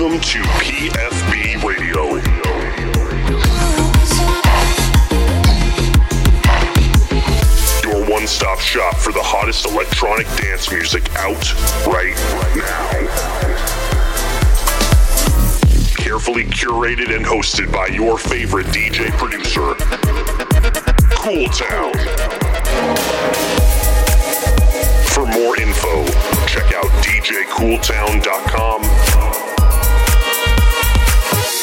Welcome to PFB Radio. Your one stop shop for the hottest electronic dance music out right now. Carefully curated and hosted by your favorite DJ producer, Cool Town. For more info, check out djcooltown.com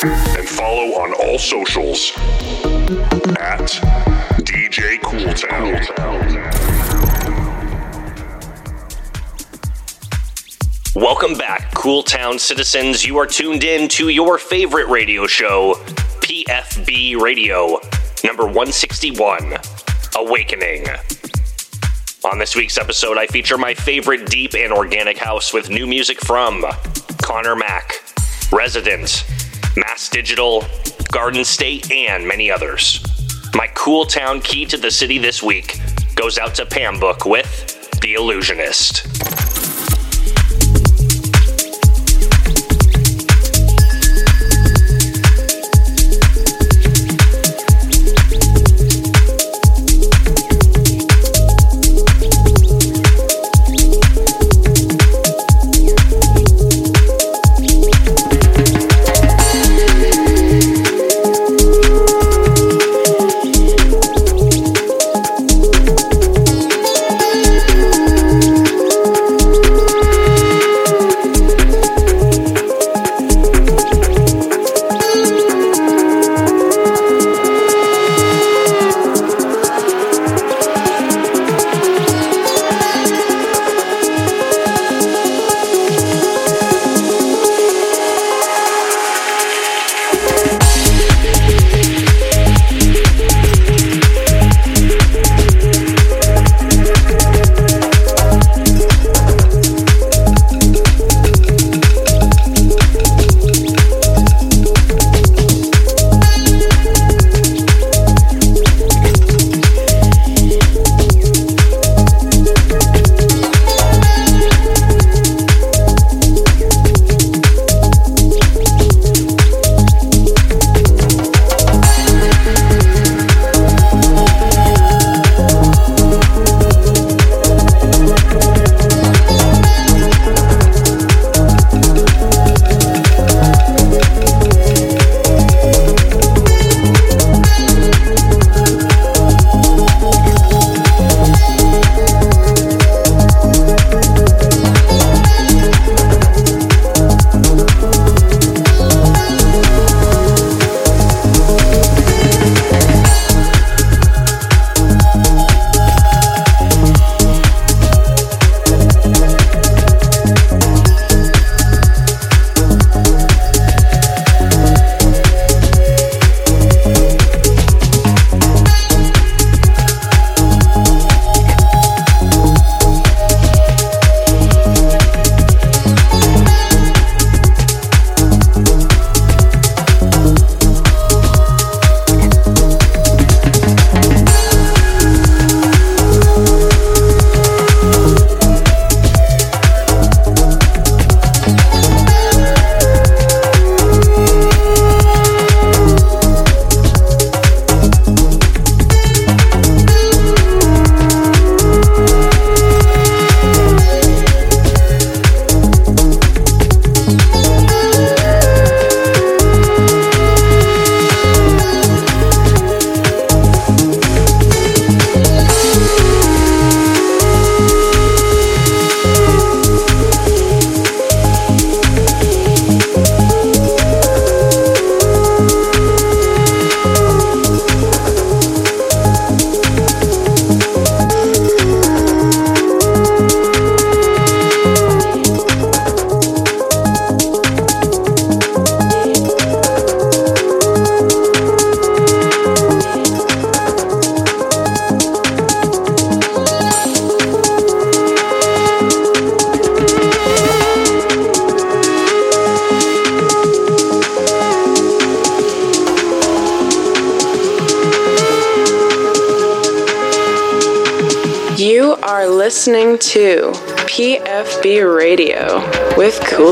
and follow on all socials at DJ Cooltown. Welcome back, Cool Town citizens. You are tuned in to your favorite radio show, PFB Radio, number 161, Awakening. On this week's episode, I feature my favorite deep and organic house with new music from Connor Mack, Resident, Mass Digital, Garden State, and many others. My Cool Town key to the city this week goes out to Pam Book with The Illusionist.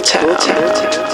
Town.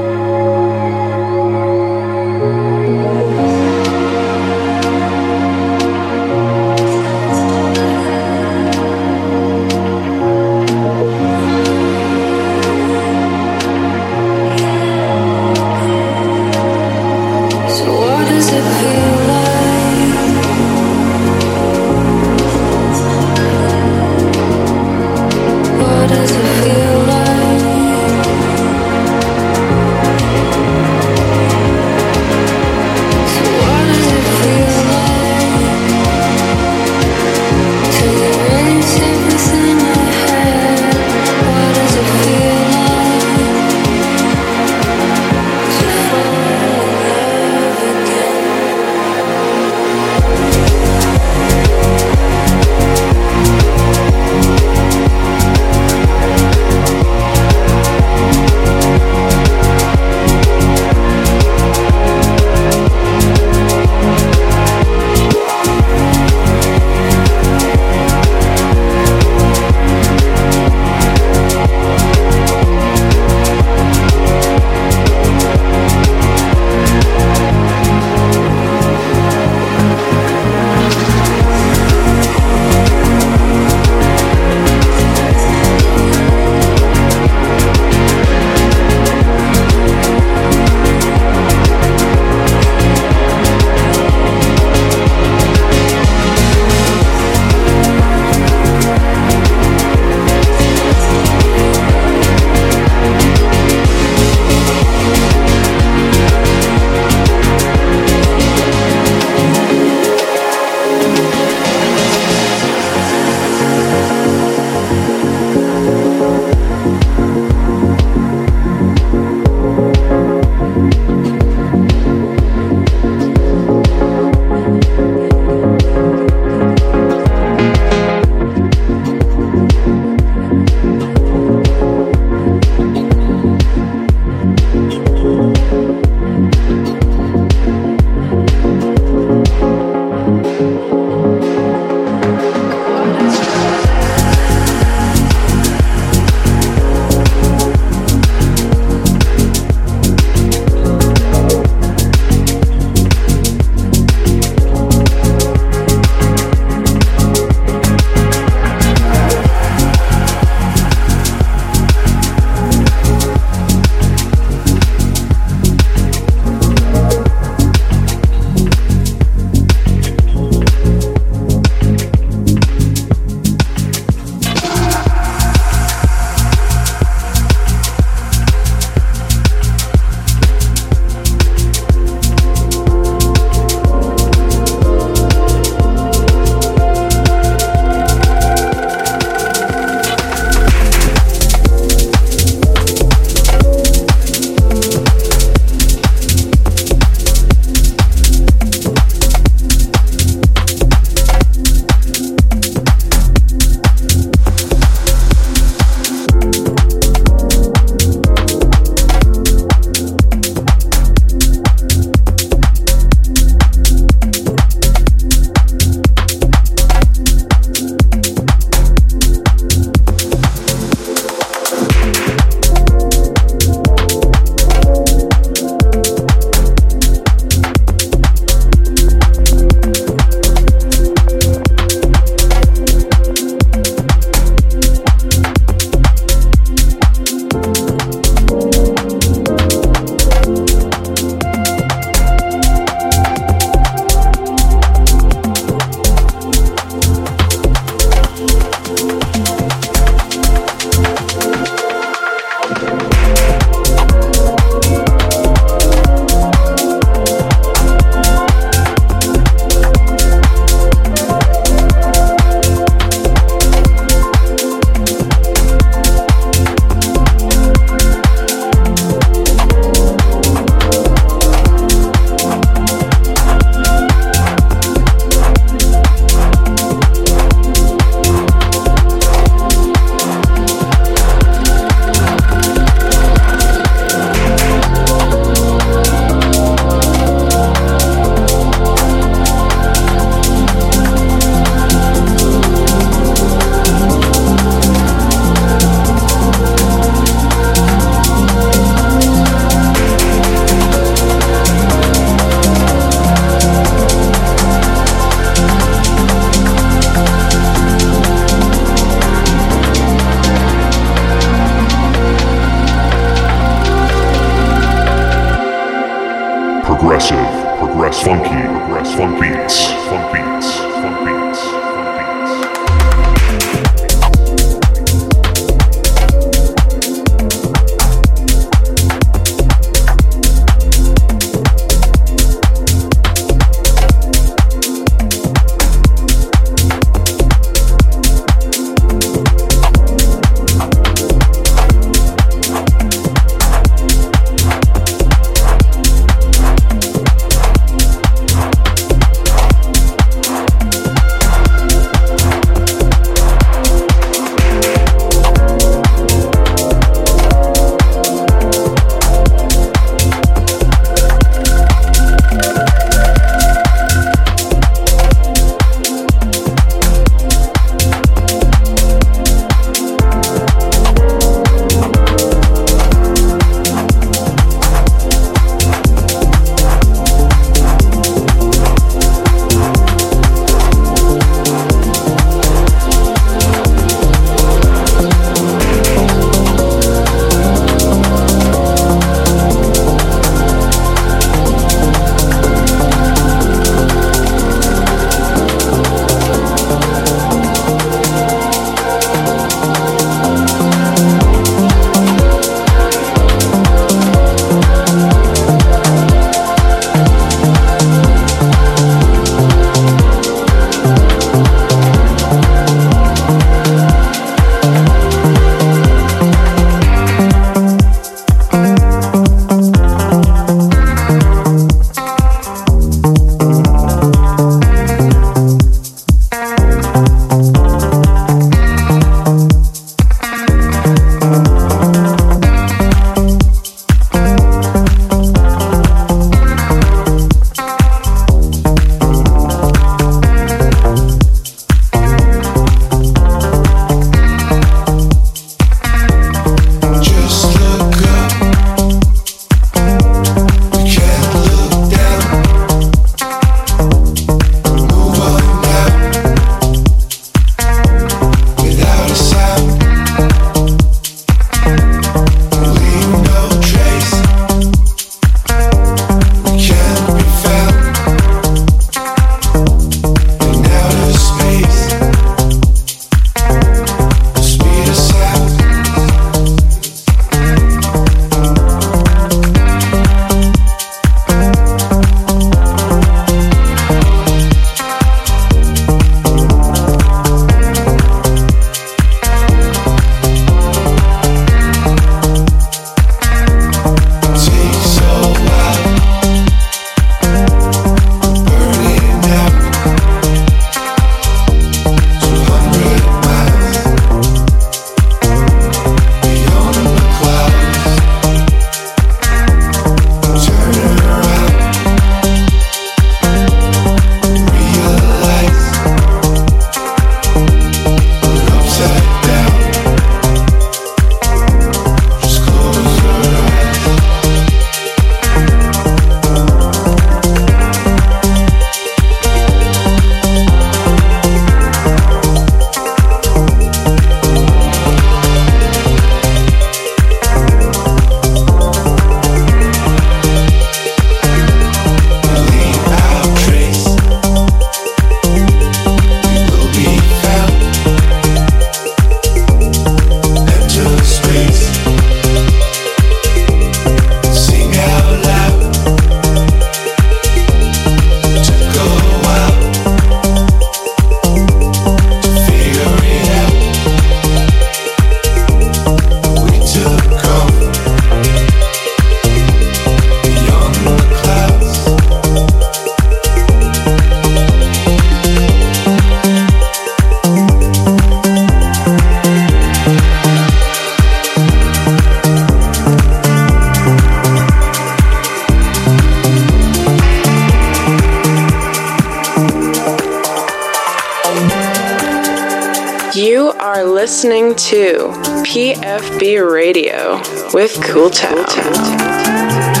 Listening to PFB Radio with Cool Town.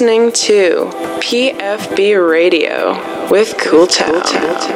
Listening to PFB Radio with Cool Town. Progressive,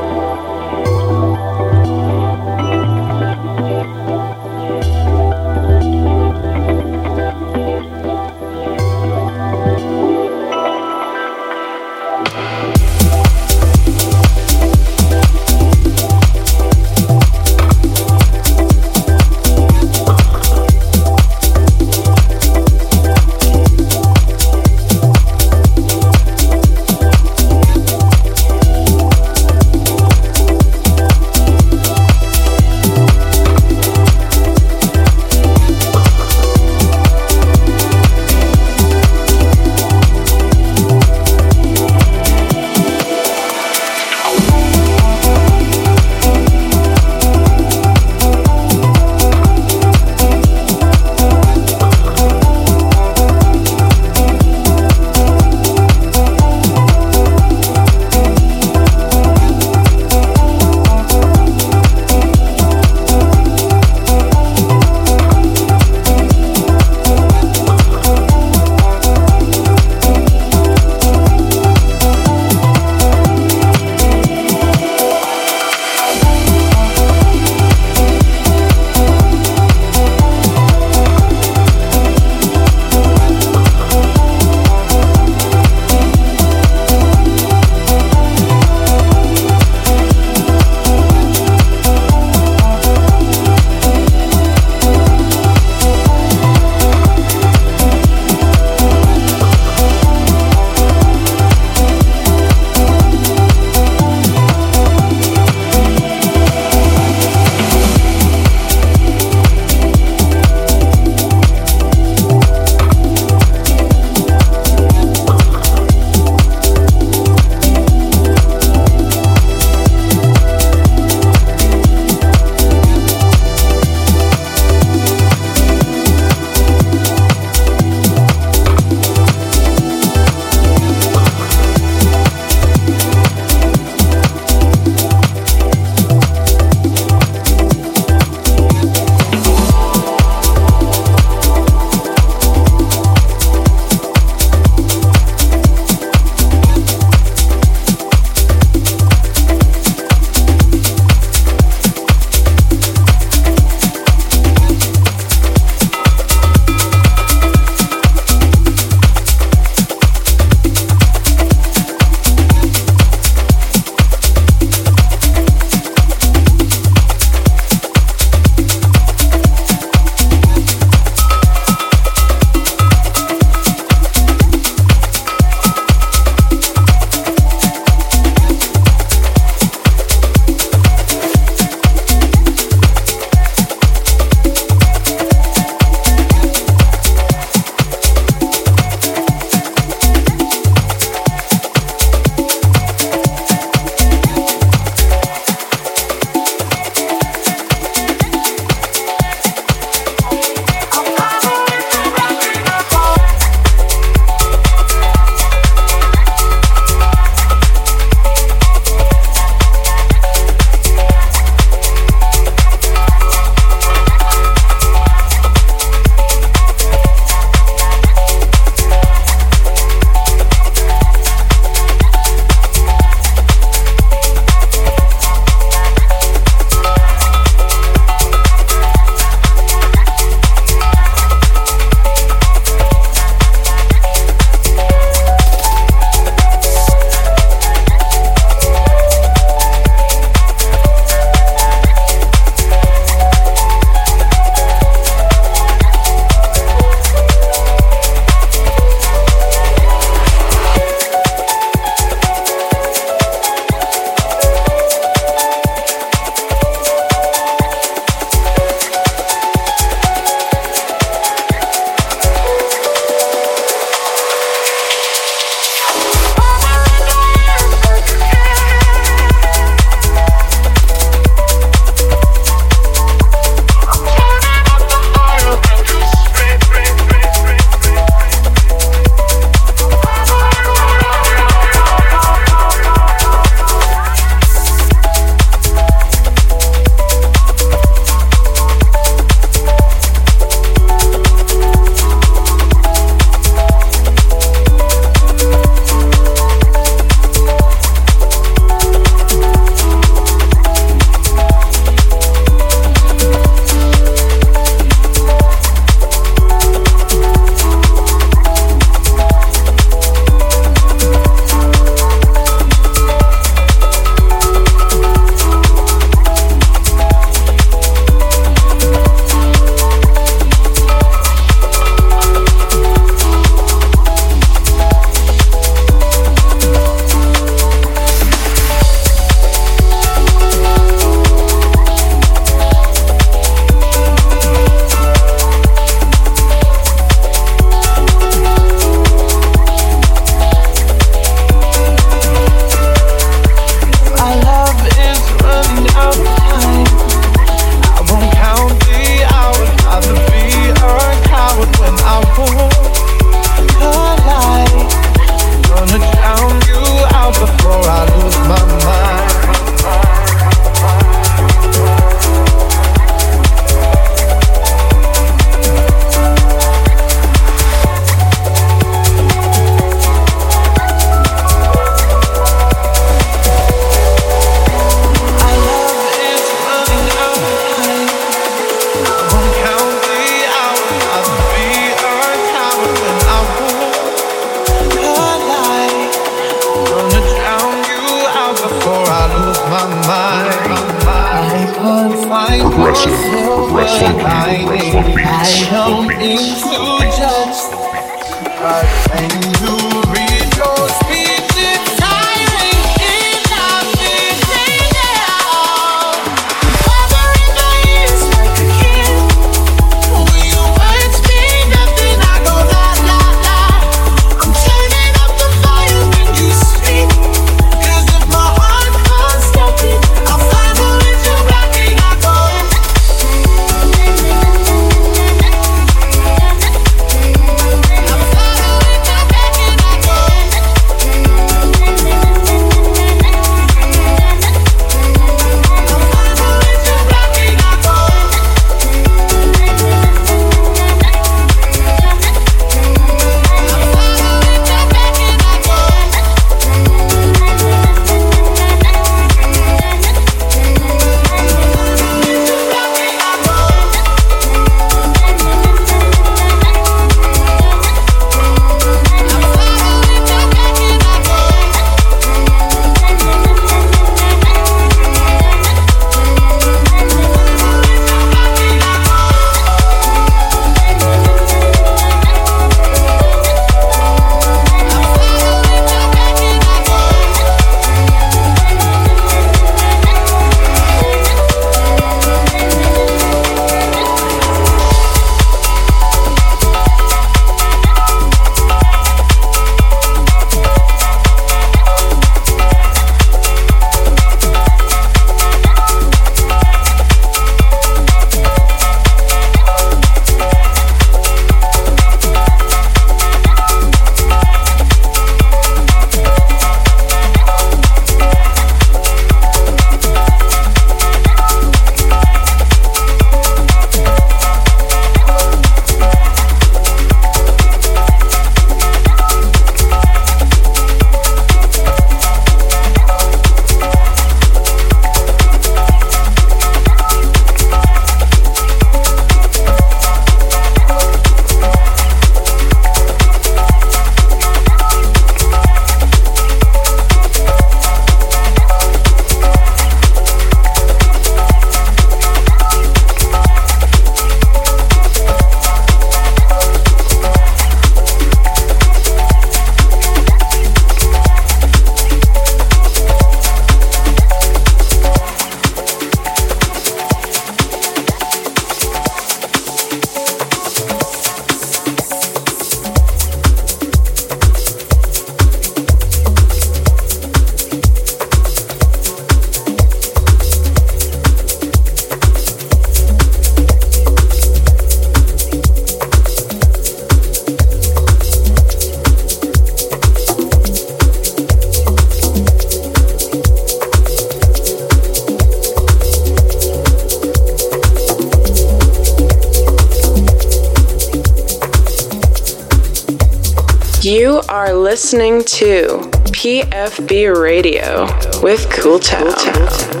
listening to PFB Radio with Cool Town. Cool Town.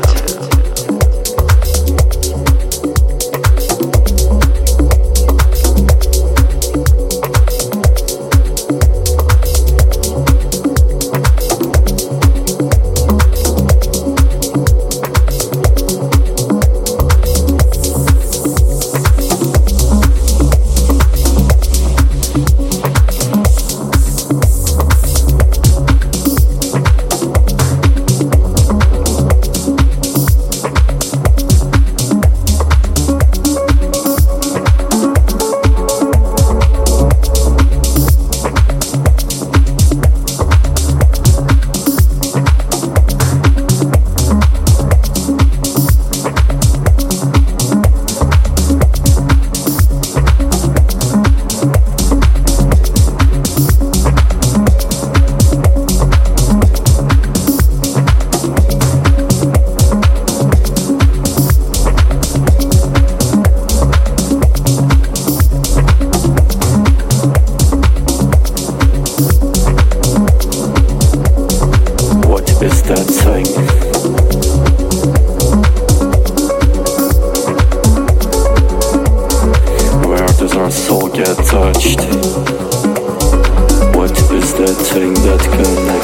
What is that thing that connects?